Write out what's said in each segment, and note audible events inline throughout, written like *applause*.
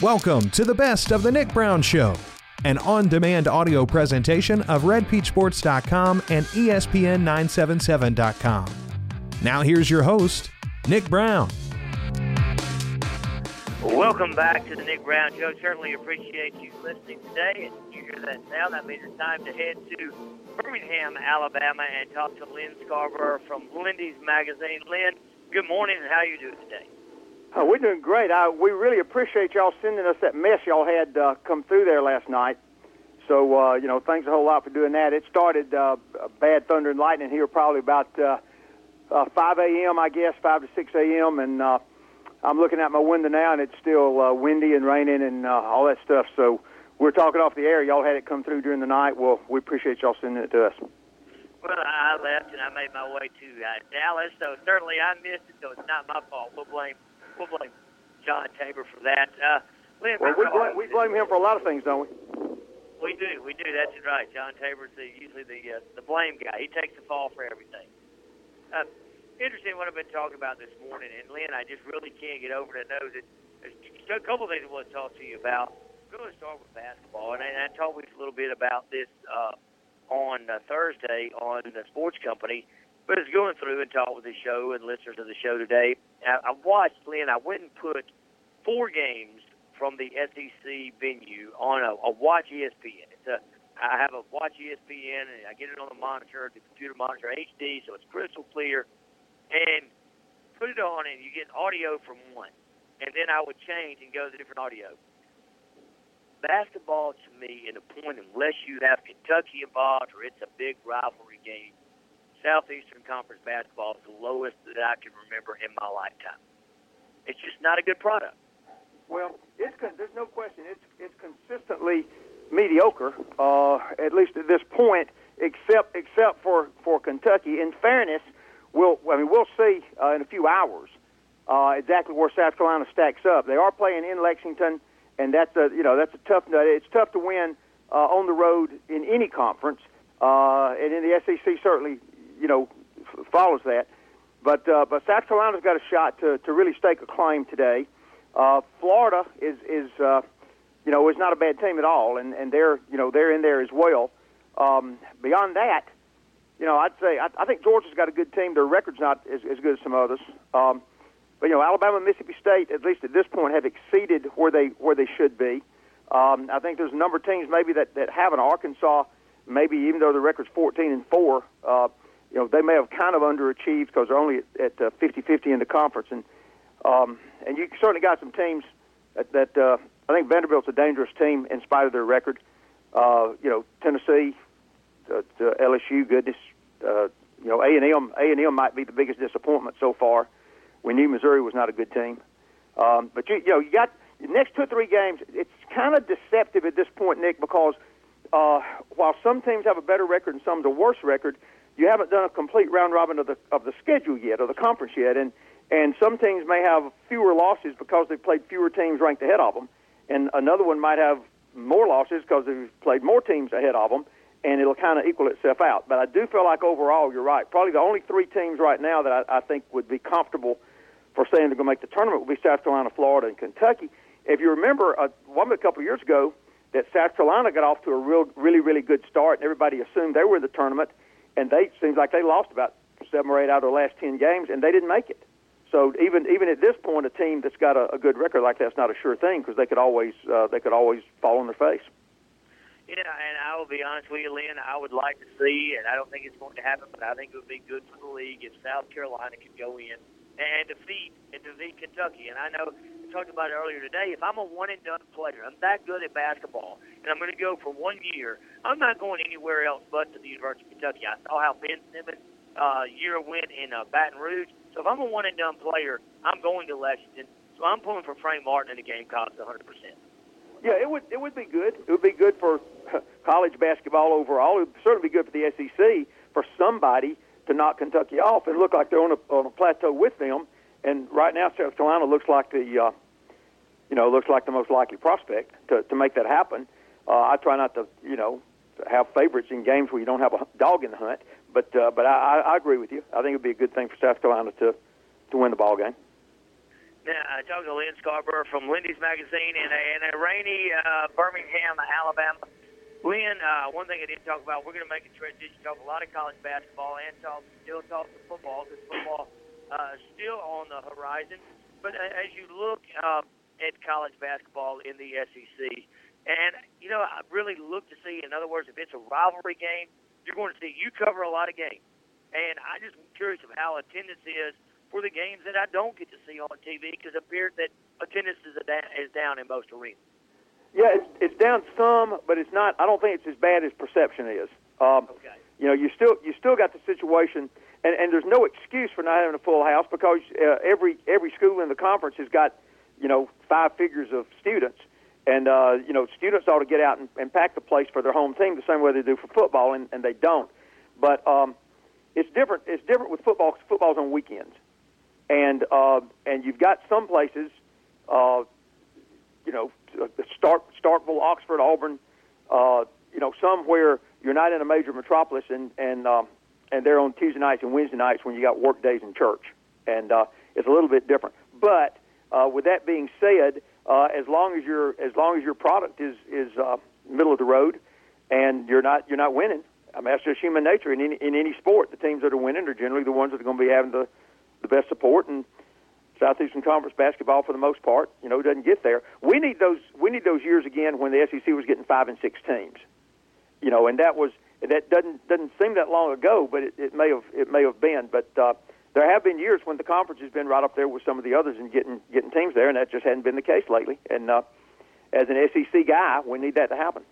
Welcome to the best of the Nick Brown Show, an on demand audio presentation of RedPeachSports.com and E ESPN977.com. Now, here's your host, Nick Brown. Welcome back to the Nick Brown Show. Certainly appreciate you listening today. And you hear that now, that means it's time to head to Birmingham, Alabama, and talk to Lyn Scarbrough from Lindy's Magazine. Lyn, good morning, and how you doing today? Oh, we're doing great. I, we really appreciate y'all sending us that mess y'all had uh, come through there last night. So, uh, you know, thanks a whole lot for doing that. It started uh, bad thunder and lightning here probably about uh, uh, 5 a.m., I guess, 5 to 6 a.m., and uh, I'm looking out my window now, and it's still uh, windy and raining and uh, all that stuff. So we're talking off the air. Y'all had it come through during the night. Well, we appreciate y'all sending it to us. Well, I left and I made my way to uh, Dallas, so certainly I missed it, so it's not my fault. We'll blame we'll blame John Tabor for that. Uh, Lyn, Well, we blame, we blame him for a lot of things, don't we? We do, we do. That's right. John Tabor's the, usually the uh, the blame guy. He takes the fall for everything. Uh, interesting what I've been talking about this morning, and Lyn, I just really can't get over that nose. It, there's a couple of things I want to talk to you about. I'm going to start with basketball, and I, I talked with you a little bit about this uh, on uh, Thursday on the Sports Company. But I was going through and talked with the show and listeners of the show today. I, I watched Lyn. I went and put four games from the SEC venue on a, a Watch ESPN. It's a I have a Watch ESPN and I get it on the monitor, the computer monitor HD, so it's crystal clear. And put it on, and you get audio from one, and then I would change and go to different audio. Basketball to me, in a point, unless you have Kentucky involved or it's a big rivalry game, Southeastern Conference basketball is the lowest that I can remember in my lifetime. It's just not a good product. Well, it's con- there's no question. It's it's consistently mediocre, uh, at least at this point, except except for for Kentucky. In fairness, we'll I mean we'll see uh, in a few hours uh, exactly where South Carolina stacks up. They are playing in Lexington, and that's a you know that's a tough. Nut. It's tough to win uh, on the road in any conference, uh, and in the SEC certainly you know f- follows that. But uh, but South Carolina's got a shot to to really stake a claim today. Uh, Florida is is uh, you know is not a bad team at all, and and they're you know they're in there as well. Um, beyond that, you know I'd say I, I think Georgia's got a good team. Their record's not as, as good as some others. Um, but you know Alabama, and Mississippi State, at least at this point, have exceeded where they where they should be. Um, I think there's a number of teams maybe that that have an Arkansas, maybe even though the record's 14 and four. Uh, you know they may have kind of underachieved because they're only at, at uh, 50-50 in the conference, and um, and you certainly got some teams that, that uh, I think Vanderbilt's a dangerous team in spite of their record. Uh, you know Tennessee, uh, to LSU, goodness, uh, you know A and M. A and M might be the biggest disappointment so far. We knew Missouri was not a good team, um, but you, you know you got next two or three games. It's kind of deceptive at this point, Nick, because uh, while some teams have a better record and some a worse record, you haven't done a complete round robin of the of the schedule yet, of the conference yet, and and some teams may have fewer losses because they've played fewer teams ranked ahead of them, and another one might have more losses because they've played more teams ahead of them, and it'll kind of equal itself out. But I do feel like overall, you're right. Probably the only three teams right now that I, I think would be comfortable for saying they're going to make the tournament would be South Carolina, Florida, and Kentucky. If you remember, uh, one a couple of years ago, that South Carolina got off to a real, really, really good start, and everybody assumed they were in the tournament, and they seems like they lost about seven or eight out of the last ten games, and they didn't make it. So even even at this point, a team that's got a, a good record like that's not a sure thing because they could always uh, they could always fall on their face. Yeah, and I will be honest with you, Lyn. I would like to see, and I don't think it's going to happen, but I think it would be good for the league if South Carolina could go in and defeat and defeat Kentucky. And I know we talked about it earlier today. If I'm a one and done player, I'm that good at basketball, and I'm going to go for one year. I'm not going anywhere else but to the University of Kentucky. I saw how Ben Simmons uh, year went in uh, Baton Rouge. So if I'm a one and done player, I'm going to Lexington. So I'm pulling for Frank Martin in the Gamecocks 100 percent. Yeah, it would it would be good. It would be good for *laughs* college basketball overall. It would certainly be good for the SEC for somebody to knock Kentucky off and look like they're on a, on a plateau with them. And right now, South Carolina looks like the uh, you know looks like the most likely prospect to to make that happen. Uh, I try not to you know have favorites in games where you don't have a dog in the hunt, but uh, but I, I agree with you. I think it'd be a good thing for South Carolina to to win the ball game. Now I talked to Lyn Scarbrough from Lindy's Magazine in a, in a rainy uh, Birmingham, Alabama. Lyn, uh, one thing I didn't talk about, we're going to make a transition, talk a lot of college basketball and talk, still talk to football because football uh, still on the horizon. But uh, as you look uh, at college basketball in the SEC, and, you know, I really look to see, in other words, if it's a rivalry game, you're going to see, you cover a lot of games. And I just curious of how attendance is for the games that I don't get to see on TV because it appears that attendance is, is down in most arenas. Yeah, it's, it's down some, but it's not. I don't think it's as bad as perception is. Um, okay. You know, you still you still got the situation, and, and there's no excuse for not having a full house because uh, every every school in the conference has got, you know, five figures of students, and uh, you know, students ought to get out and, and pack the place for their home team the same way they do for football, and, and they don't. But um, it's different. It's different with football. Cause football's on weekends and uh, and you've got some places, uh, you know, Stark, Starkville, Oxford, Auburn, uh, you know, somewhere you're not in a major metropolis, and and um, and they're on Tuesday nights and Wednesday nights when you got work days in church, and uh, it's a little bit different. But uh, with that being said, uh, as long as your as long as your product is is uh, middle of the road, and you're not you're not winning, I mean that's just human nature in any, in any sport. The teams that are winning are generally the ones that are going to be having the the best support, and Southeastern Conference basketball, for the most part, you know, doesn't get there. We need those. We need those years again when the SEC was getting five and six teams, you know, and that was that doesn't doesn't seem that long ago, but it, it may have it may have been. But uh, there have been years when the conference has been right up there with some of the others and getting getting teams there, and that just hasn't been the case lately. And uh, as an SEC guy, we need that to happen.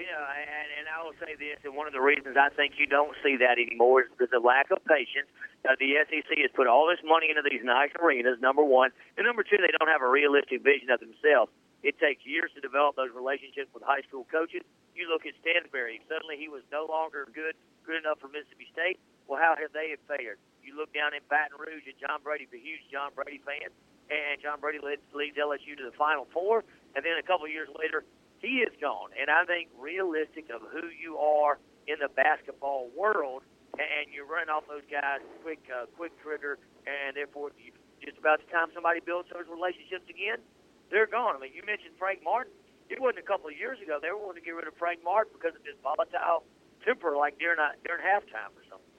Know, and, and I will say this, and one of the reasons I think you don't see that anymore is because of lack of patience. Uh, the SEC has put all this money into these nice arenas, number one. And number two, they don't have a realistic vision of themselves. It takes years to develop those relationships with high school coaches. You look at Stansbury, suddenly he was no longer good good enough for Mississippi State. Well, how have they fared? You look down in Baton Rouge at John Brady, a huge John Brady fan, and John Brady leads, leads LSU to the Final Four. And then a couple years later, he is gone. And I think realistic of who you are in the basketball world, and you're running off those guys quick, uh, quick trigger, and therefore you, just about the time somebody builds those relationships again, they're gone. I mean, you mentioned Frank Martin. It wasn't a couple of years ago they were wanting to get rid of Frank Martin because of his volatile temper, like during a, during halftime or something.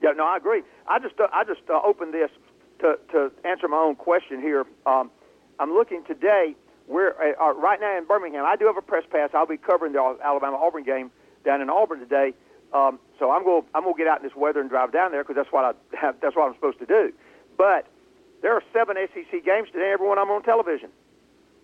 Yeah, no, I agree. I just uh, I just uh, opened this to to answer my own question here. Um, I'm looking today we're uh, uh, right now in Birmingham. I do have a press pass. I'll be covering the Alabama Auburn game down in Auburn today. Um, so I'm going I'm going to get out in this weather and drive down there because that's what I that's what I'm supposed to do. But there are seven SEC games today. Every one I'm on television.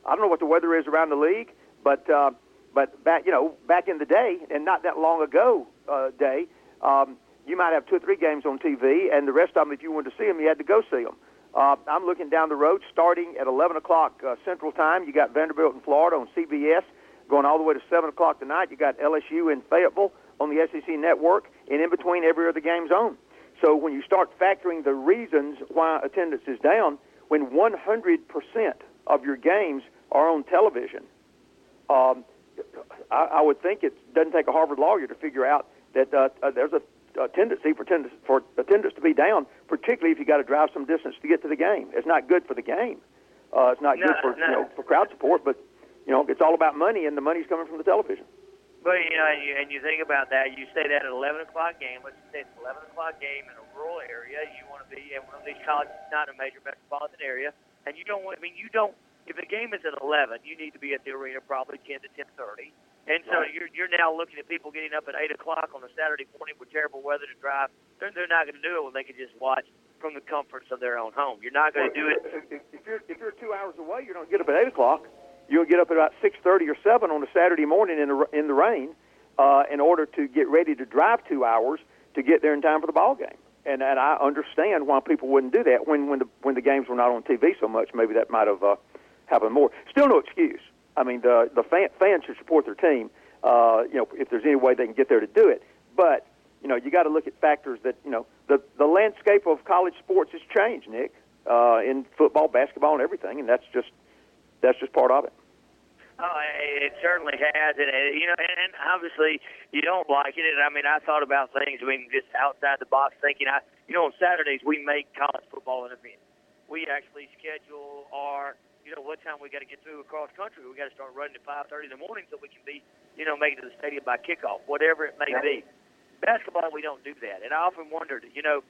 I don't know what the weather is around the league, but uh, but back you know back in the day and not that long ago uh, day, um, you might have two or three games on TV, and the rest of them, if you wanted to see them, you had to go see them. Uh, I'm looking down the road, starting at 11 o'clock uh, Central Time. You got Vanderbilt in Florida on CBS, going all the way to 7 o'clock tonight. You got LSU in Fayetteville on the SEC Network, and in between every other game's on. So when you start factoring the reasons why attendance is down, when 100% of your games are on television, um, I, I would think it doesn't take a Harvard lawyer to figure out that uh, uh, there's a a tendency for attendance, for attendance to be down, particularly if you got to drive some distance to get to the game. It's not good for the game. Uh, it's not no, good for no. you know for crowd support, but you know it's all about money, and the money's coming from the television. But you know, and you, and you think about that. You say that at 11 o'clock game. Let's say it's 11 o'clock game in a rural area. You want to be in one of these colleges, not a major metropolitan area, and you don't want. I mean, you don't. If the game is at 11, you need to be at the arena probably 10 to 10:30. And so Right. you're you're now looking at people getting up at eight o'clock on a Saturday morning with terrible weather to drive. They're, they're not going to do it when they can just watch from the comforts of their own home. You're not going to do it. If, if you're if you're two hours away, you don't get up at eight o'clock. You'll get up at about six thirty or seven on a Saturday morning in the in the rain, uh, in order to get ready to drive two hours to get there in time for the ball game. And and I understand why people wouldn't do that when when the when the games were not on TV so much. Maybe that might have uh, happened more. Still no excuse. I mean, the the fan, fans should support their team. Uh, you know, if there's any way they can get there to do it. But you know, you got to look at factors that you know the the landscape of college sports has changed, Nick, uh, in football, basketball, and everything, and that's just that's just part of it. Oh, it certainly has, and you know, and, and obviously you don't like it. And I mean, I thought about things. I mean, just outside the box thinking. I, you know, on Saturdays we make college football an event. we actually schedule our, you know, what time we got to get through across country. We got to start running at 5:30 in the morning so we can be, you know, make it to the stadium by kickoff, whatever it may be. Basketball, we don't do that, and I often wondered, you know,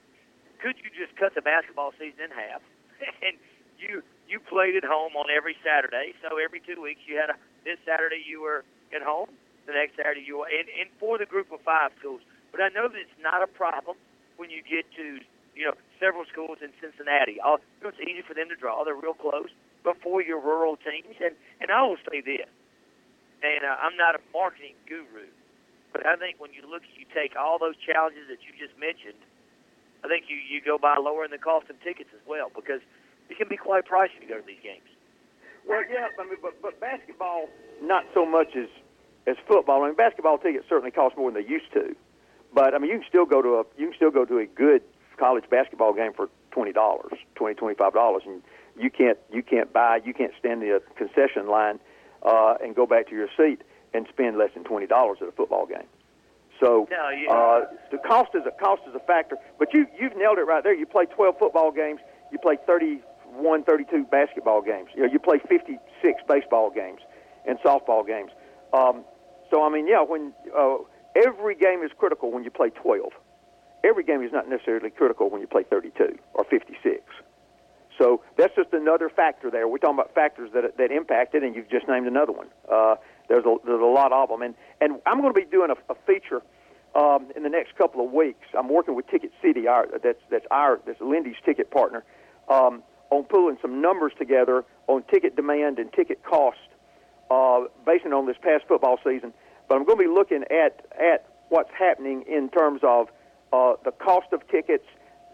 could you just cut the basketball season in half *laughs* and you you played at home on every Saturday. So every two weeks you had a this Saturday you were at home, the next Saturday you were and, and for the group of five schools. But I know that it's not a problem when you get to you know several schools in Cincinnati. All, you know, it's easy for them to draw; they're real close. But for your rural teams, and and I will say this, and uh, I'm not a marketing guru, but I think when you look, you take all those challenges that you just mentioned. I think you you go by lowering the cost of tickets as well because it can be quite pricey to go to these games. Well, yeah, I mean, but but basketball not so much as as football. I mean, basketball tickets certainly cost more than they used to, but I mean, you can still go to a you can still go to a good college basketball game for twenty dollars, twenty twenty five dollars, and you can't you can't buy you can't stand the concession line uh, and go back to your seat and spend less than twenty dollars at a football game. So No, you- uh, the cost is a cost is a factor, but you you've nailed it right there. You play twelve football games, you play thirty one, thirty two basketball games. You know, you play fifty six baseball games and softball games. Um, so I mean, yeah, when uh, every game is critical when you play twelve. Every game is not necessarily critical when you play thirty two or fifty six. So that's just another factor there. We're talking about factors that that impact it, and you've just named another one. Uh, there's a there's a lot of them, and and I'm going to be doing a, a feature um, in the next couple of weeks. I'm working with Ticket City, our that's that's our that's Lindy's ticket partner, um, on pulling some numbers together on ticket demand and ticket cost, uh, basing on this past football season. But I'm going to be looking at at what's happening in terms of uh, the cost of tickets,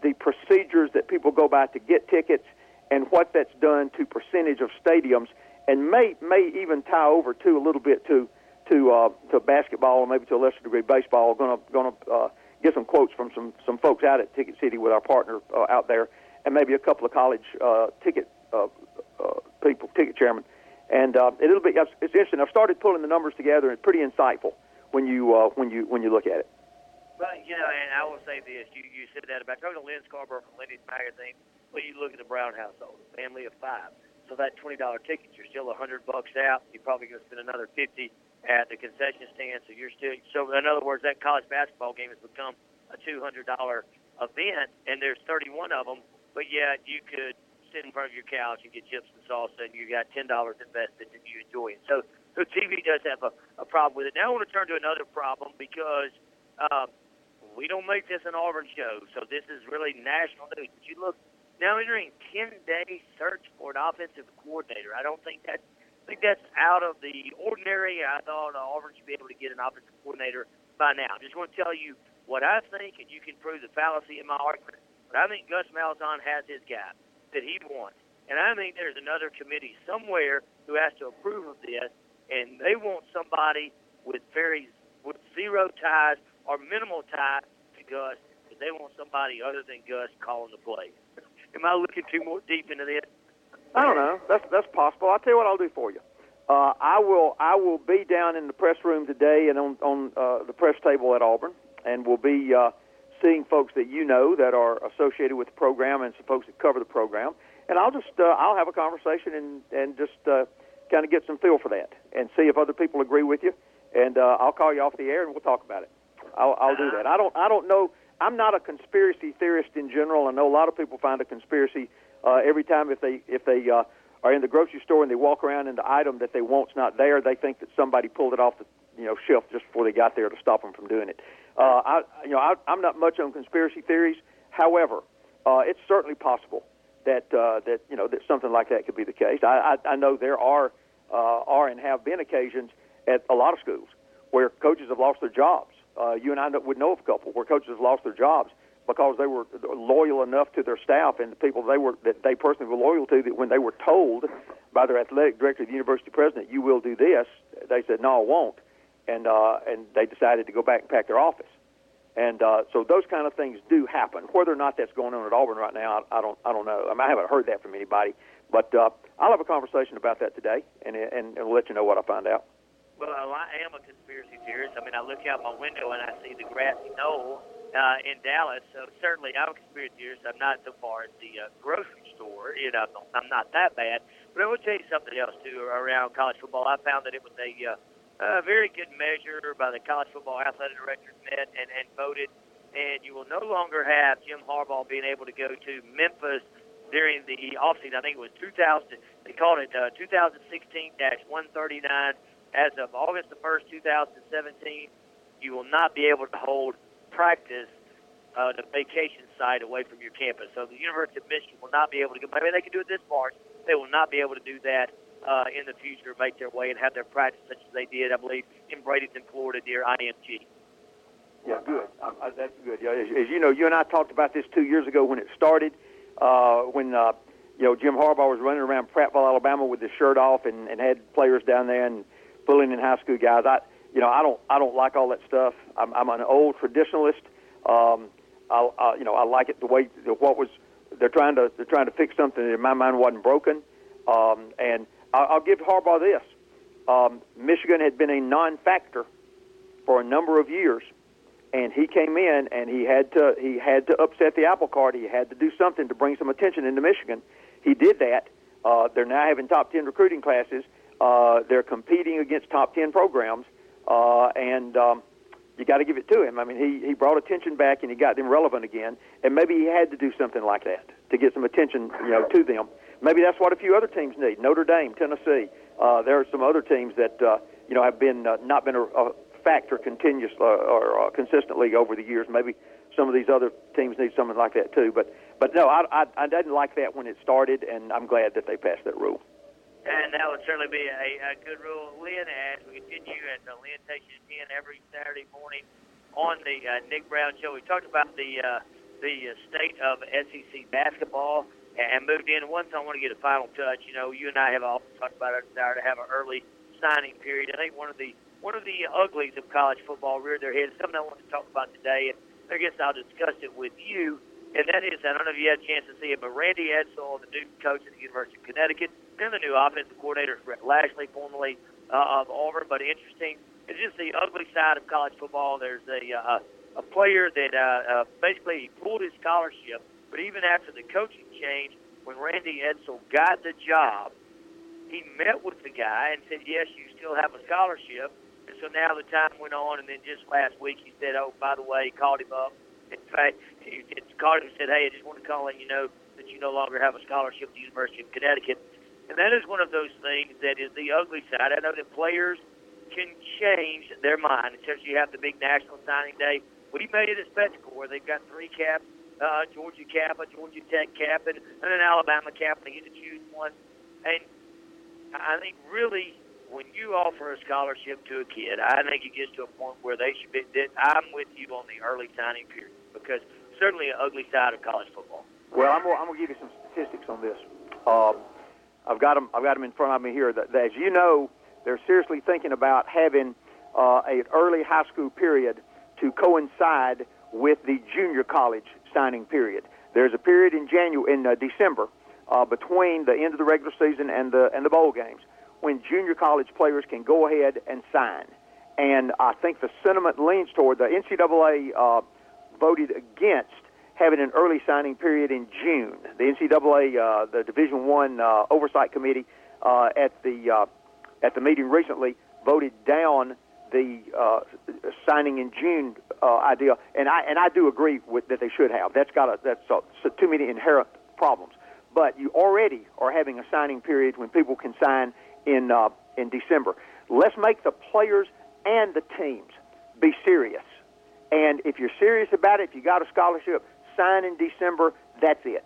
the procedures that people go by to get tickets, and what that's done to percentage of stadiums, and may may even tie over to a little bit to to uh, to basketball and maybe to a lesser degree baseball. Going to going to uh, get some quotes from some some folks out at Ticket City with our partner uh, out there, and maybe a couple of college uh, ticket uh, uh, people, ticket chairmen. And uh, it'll be it's interesting. I've started pulling the numbers together, and it's pretty insightful when you uh, when you when you look at it. But you know, and I will say this: you you said that about talking to Lyn Scarbrough from Lindy's magazine. Well, you look at the Brown household, a family of five. So that twenty dollar ticket, you're still a hundred bucks out. You're probably going to spend another fifty at the concession stand. So you're still so. In other words, that college basketball game has become a two hundred dollar event, and there's thirty one of them. But yet you could sit in front of your couch and get chips and salsa, and you got ten dollars invested, and you enjoy it. So, so TV does have a, a problem with it. Now I want to turn to another problem because. Um, we don't make this an Auburn show, so this is really national news. But you look now entering ten day search for an offensive coordinator. I don't think that I think that's out of the ordinary. I thought Auburn should be able to get an offensive coordinator by now. Just want to tell you what I think, and you can prove the fallacy in my argument. But I think Gus Malzahn has his guy that he wants, and I think there's another committee somewhere who has to approve of this, and they want somebody with very with zero ties or minimal ties to Gus, because they want somebody other than Gus calling the play. *laughs* Am I looking too more deep into this? I don't know. That's that's possible. I'll tell you what I'll do for you. Uh, I will I will be down in the press room today and on on uh, the press table at Auburn, and we'll be uh, seeing folks that you know that are associated with the program and some folks that cover the program. And I'll just uh, I'll have a conversation and and just uh, kind of get some feel for that and see if other people agree with you. And uh, I'll call you off the air and we'll talk about it. I'll, I'll do that. I don't I don't know. I'm not a conspiracy theorist in general. I know a lot of people find a conspiracy uh, every time if they if they uh, are in the grocery store and they walk around and the item that they want's not there, they think that somebody pulled it off the you know shelf just before they got there to stop them from doing it. Uh, I you know I, I'm not much on conspiracy theories. However, uh, it's certainly possible that uh, that you know that something like that could be the case. I I, I know there are uh, are and have been occasions at a lot of schools where coaches have lost their jobs. Uh, you and I would know of a couple where coaches lost their jobs because they were loyal enough to their staff and the people they were that they personally were loyal to that when they were told by their athletic director, the university president, you will do this, they said no, I won't, and uh, and they decided to go back and pack their office. And uh, so those kind of things do happen. Whether or not that's going on at Auburn right now, I, I don't I don't know. I, mean, I haven't heard that from anybody, but uh, I'll have a conversation about that today, and and, and we'll let you know what I find out. Well, I am a conspiracy theorist. I mean, I look out my window and I see the grassy knoll uh, in Dallas. So certainly, I'm a conspiracy theorist. I'm not so far as the uh, grocery store. You know, I'm not that bad. But I will tell you something else too around college football. I found that it was a, uh, a very good measure by the college football athletic directors met and, and voted. And you will no longer have Jim Harbaugh being able to go to Memphis during the offseason. I think it was 2000. They called it uh, 2016-139. As of August the 1st, 2017, you will not be able to hold practice uh, the vacation site away from your campus. So the University of Michigan will not be able to go. Maybe they can do it this March. They will not be able to do that uh, in the future, make their way and have their practice such as they did, I believe, in Bradenton, Florida, near IMG. Yeah, good. Uh, that's good. Yeah, as, as, you know, you and I talked about this two years ago when it started, uh, when uh, you know Jim Harbaugh was running around Prattville, Alabama, with his shirt off and, and had players down there and bullying in high school guys. I, you know, I don't, I don't like all that stuff. I'm, I'm an old traditionalist. Um, I, I, you know, I like it the way the, what was. They're trying to, they're trying to fix something that in my mind wasn't broken. Um, and I, I'll give Harbaugh this: um, Michigan had been a non-factor for a number of years, and he came in and he had to, he had to upset the apple cart. He had to do something to bring some attention into Michigan. He did that. Uh, they're now having top ten recruiting classes. Uh, they're competing against top ten programs uh, and um, you got to give it to him. I mean, he he brought attention back and he got them relevant again. And maybe he had to do something like that to get some attention, you know, to them. Maybe that's what a few other teams need. Notre Dame, Tennessee. Uh, there are some other teams that uh, you know have been uh, not been a, a factor continuously uh, or uh, consistently over the years. Maybe some of these other teams need something like that too. But but no, I I, I didn't like that when it started, and I'm glad that they passed that rule. And that would certainly be a, a good rule. Lyn, as we continue at the Lyn Station 10 every Saturday morning on the uh, Nick Brown Show, we talked about the uh, the state of SEC basketball and moved in. Thing I want to get a final touch. You know, you and I have often talked about our desire to have an early signing period. I think one of the one of the uglies of college football reared their head. Something I want to talk about today, and I guess I'll discuss it with you. And that is, I don't know if you had a chance to see it, but Randy Edsall, the new coach at the University of Connecticut, and the new offensive coordinator, Rhett Lashlee, formerly uh, of Auburn. But interesting, it's just the ugly side of college football. There's a uh, a player that uh, uh, basically pulled his scholarship, but even after the coaching change, when Randy Edsall got the job, he met with the guy and said, "Yes, you still have a scholarship." And so now the time went on, and then just last week he said, "Oh, by the way," he called him up. In fact, he called him and said, "Hey, I just want to call and you know that you no longer have a scholarship at the University of Connecticut." And that is one of those things that is the ugly side. I know that players can change their mind. Especially you have the big national signing day. We made it a spectacle where they've got three caps, uh, Georgia cap, a Georgia Tech cap, and, and an Alabama cap. They get to choose one. And I think really when you offer a scholarship to a kid, I think it gets to a point where they should be. I'm with you on the early signing period because certainly an ugly side of college football. Well, I'm going to give you some statistics on this. Um, I've got them. I've got them in front of me here. That, that as you know, they're seriously thinking about having uh, an early high school period to coincide with the junior college signing period. There's a period in January, in uh, December, uh, between the end of the regular season and the and the bowl games, when junior college players can go ahead and sign. And I think the sentiment leans toward the NCAA uh, voted against having an early signing period in June. The NCAA, uh, the Division One uh, Oversight Committee, uh, at the uh, at the meeting recently voted down the uh, signing in June uh, idea, and I and I do agree with that they should have. That's got a that's a, so too many inherent problems. But you already are having a signing period when people can sign in uh, in December. Let's make the players and the teams be serious. And if you're serious about it, if you got a scholarship, sign in December. That's it.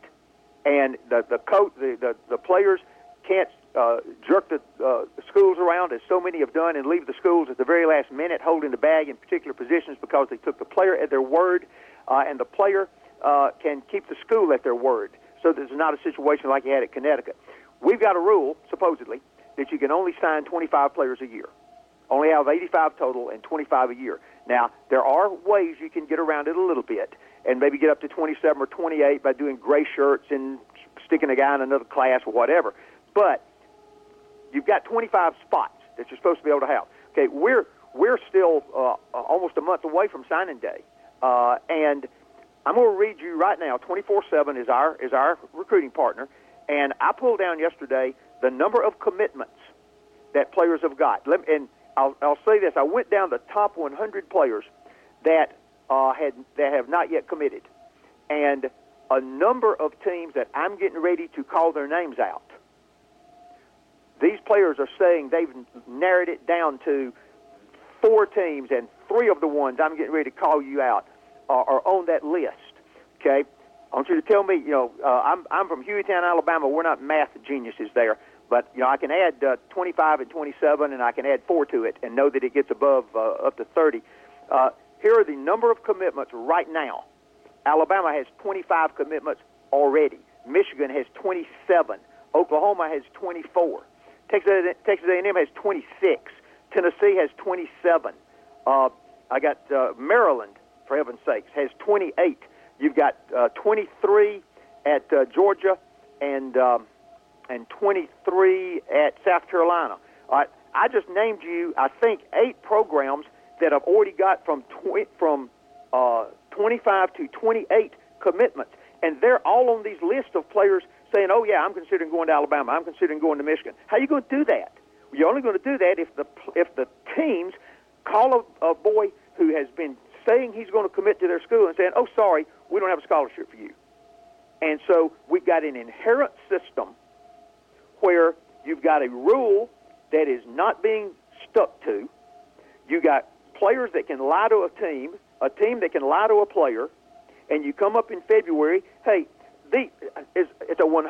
And the the coach, the, the the players can't uh, jerk the uh, schools around as so many have done and leave the schools at the very last minute holding the bag in particular positions because they took the player at their word, uh, and the player uh, can keep the school at their word. So there's not a situation like you had at Connecticut. We've got a rule, supposedly, that you can only sign 25 players a year. Only have 85 total and 25 a year. Now, there are ways you can get around it a little bit and maybe get up to 27 or 28 by doing gray shirts and sticking a guy in another class or whatever. But you've got 25 spots that you're supposed to be able to have. Okay, we're we're still uh, almost a month away from signing day, uh, and I'm going to read you right now. 24/7 is our is our recruiting partner, And I pulled down yesterday the number of commitments that players have got. Let, and I'll, I'll say this: I went down the top 100 players that uh, had that have not yet committed, and a number of teams that I'm getting ready to call their names out. These players are saying they've narrowed it down to four teams, and three of the ones I'm getting ready to call you out are, are on that list. Okay, I want you to tell me. You know, uh, I'm I'm from Hueytown, Alabama. We're not math geniuses there, but you know I can add uh, 25 and 27, and I can add four to it, and know that it gets above uh, up to 30. Uh, here are the number of commitments right now. Alabama has 25 commitments already. Michigan has 27. Oklahoma has 24. Texas, Texas A&M has 26. Tennessee has 27. Uh, I got uh, Maryland, for heaven's sakes, has 28. You've got uh, 23 at uh, Georgia and um, and 23 at South Carolina. All right, I just named you, I think, eight programs that I've already got from from uh, 25 to 28 commitments, and they're all on these lists of players saying, "Oh yeah, I'm considering going to Alabama. I'm considering going to Michigan." How are you going to do that? You're only going to do that if the if the teams call a, a boy who has been saying he's going to commit to their school and saying, "Oh, sorry, we don't have a scholarship for you." And so we've got an inherent system where you've got a rule that is not being stuck to. You got players that can lie to a team, a team that can lie to a player, and you come up in February. Hey, the, it's, it's a 100%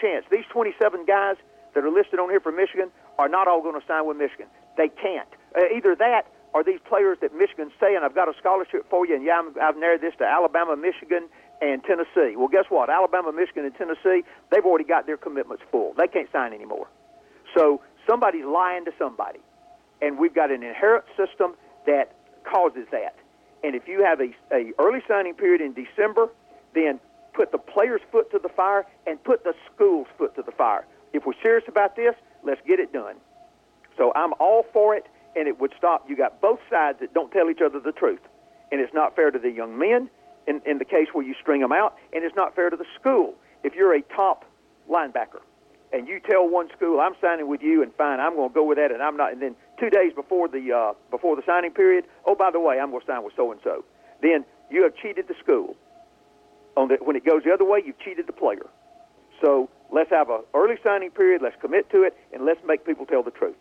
chance these 27 guys that are listed on here for Michigan are not all going to sign with Michigan. They can't. Uh, either that or these players that Michigan's saying, I've got a scholarship for you, and yeah, I'm, I've narrowed this to Alabama, Michigan, and Tennessee. Well, guess what? Alabama, Michigan, and Tennessee, they've already got their commitments full. They can't sign anymore. So somebody's lying to somebody. And we've got an inherent system that causes that. And if you have a, a early signing period in December, then put the player's foot to the fire and put the school's foot to the fire. If we're serious about this, let's get it done. So I'm all for it, and it would stop. You got both sides that don't tell each other the truth, and it's not fair to the young men in, in the case where you string them out, and it's not fair to the school. If you're a top linebacker and you tell one school I'm signing with you, and fine, I'm going to go with that, and I'm not, and then two days before the uh, before the signing period, oh by the way, I'm going to sign with so and so. Then you have cheated the school. On the, when it goes the other way, you've cheated the player. So let's have an early signing period. Let's commit to it, and let's make people tell the truth.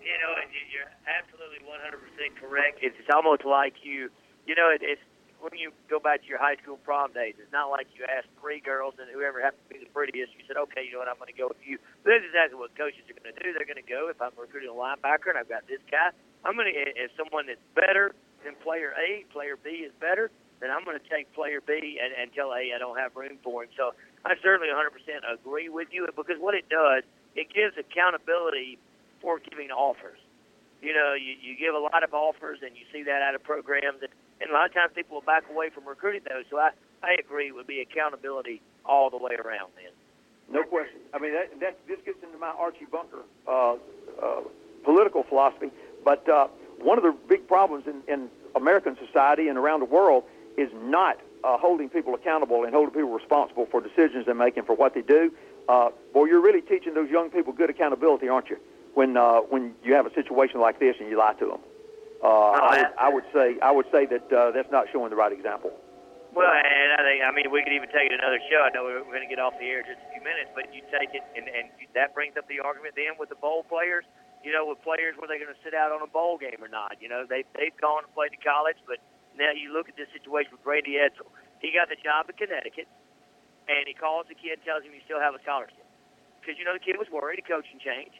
You know, you're absolutely 100% correct. It's almost like you, you know, it, it's when you go back to your high school prom days, it's not like you asked three girls and whoever happened to be the prettiest, you said, okay, you know what, I'm going to go with you. But that's exactly what coaches are going to do. They're going to go, if I'm recruiting a linebacker and I've got this guy, I'm going to, if someone that's better than player A, player B is better, then I'm going to take player B and, and tell A I don't have room for him. So I certainly 100% agree with you because what it does, it gives accountability for giving offers. You know, you, you give a lot of offers and you see that out of programs and and a lot of times people will back away from recruiting those. So I, I agree, it would be accountability all the way around then. No question. I mean, that, that this gets into my Archie Bunker uh, uh, political philosophy. But uh, one of the big problems in, in American society and around the world is not uh, holding people accountable and holding people responsible for decisions they're making for what they do. Uh, boy, you're really teaching those young people good accountability, aren't you? When uh, when you have a situation like this and you lie to them. Uh, oh, I, would, I would say I would say that uh, that's not showing the right example. Well, and I think I mean we could even take it another show. I know we're, we're going to get off the air in just a few minutes, but you take it and, and that brings up the argument then with the bowl players. You know, with players, were they going to sit out on a bowl game or not? You know, they they've gone and played to college, but now you look at this situation with Brady Edsall. He got the job in Connecticut, and he calls the kid, tells him you still have a scholarship because you know the kid was worried, a coaching change,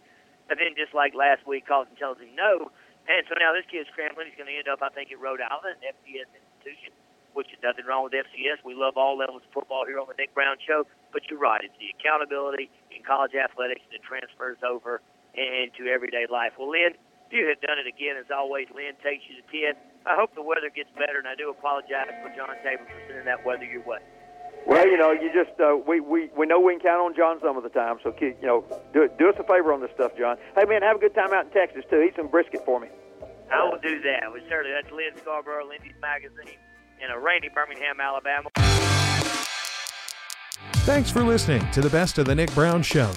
and then just like last week, calls and tells him no and so now this kid's scrambling. He's going to end up, I think, at Rhode Island, an FCS institution, which is nothing wrong with FCS. We love all levels of football here on the Nick Brown Show. But you're right. It's the accountability in college athletics that transfers over into everyday life. Well, Lyn, you have done it again. As always, Lyn takes you to 10. I hope the weather gets better, and I do apologize for John Tabor for sending that weather your way. Well, you know, you just uh, we, we we know we can count on John some of the time. So, you know, do do us a favor on this stuff, John. Hey, man, have a good time out in Texas too. Eat some brisket for me. I will do that. We certainly that's Lyn Scarbrough, Lindy's Magazine, in a rainy Birmingham, Alabama. Thanks for listening to the Best of the Nick Brown Show.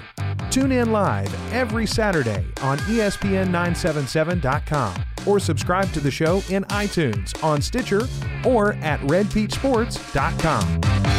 Tune in live every Saturday on E ESPN977.com or subscribe to the show in iTunes, on Stitcher, or at redpeachsports.com.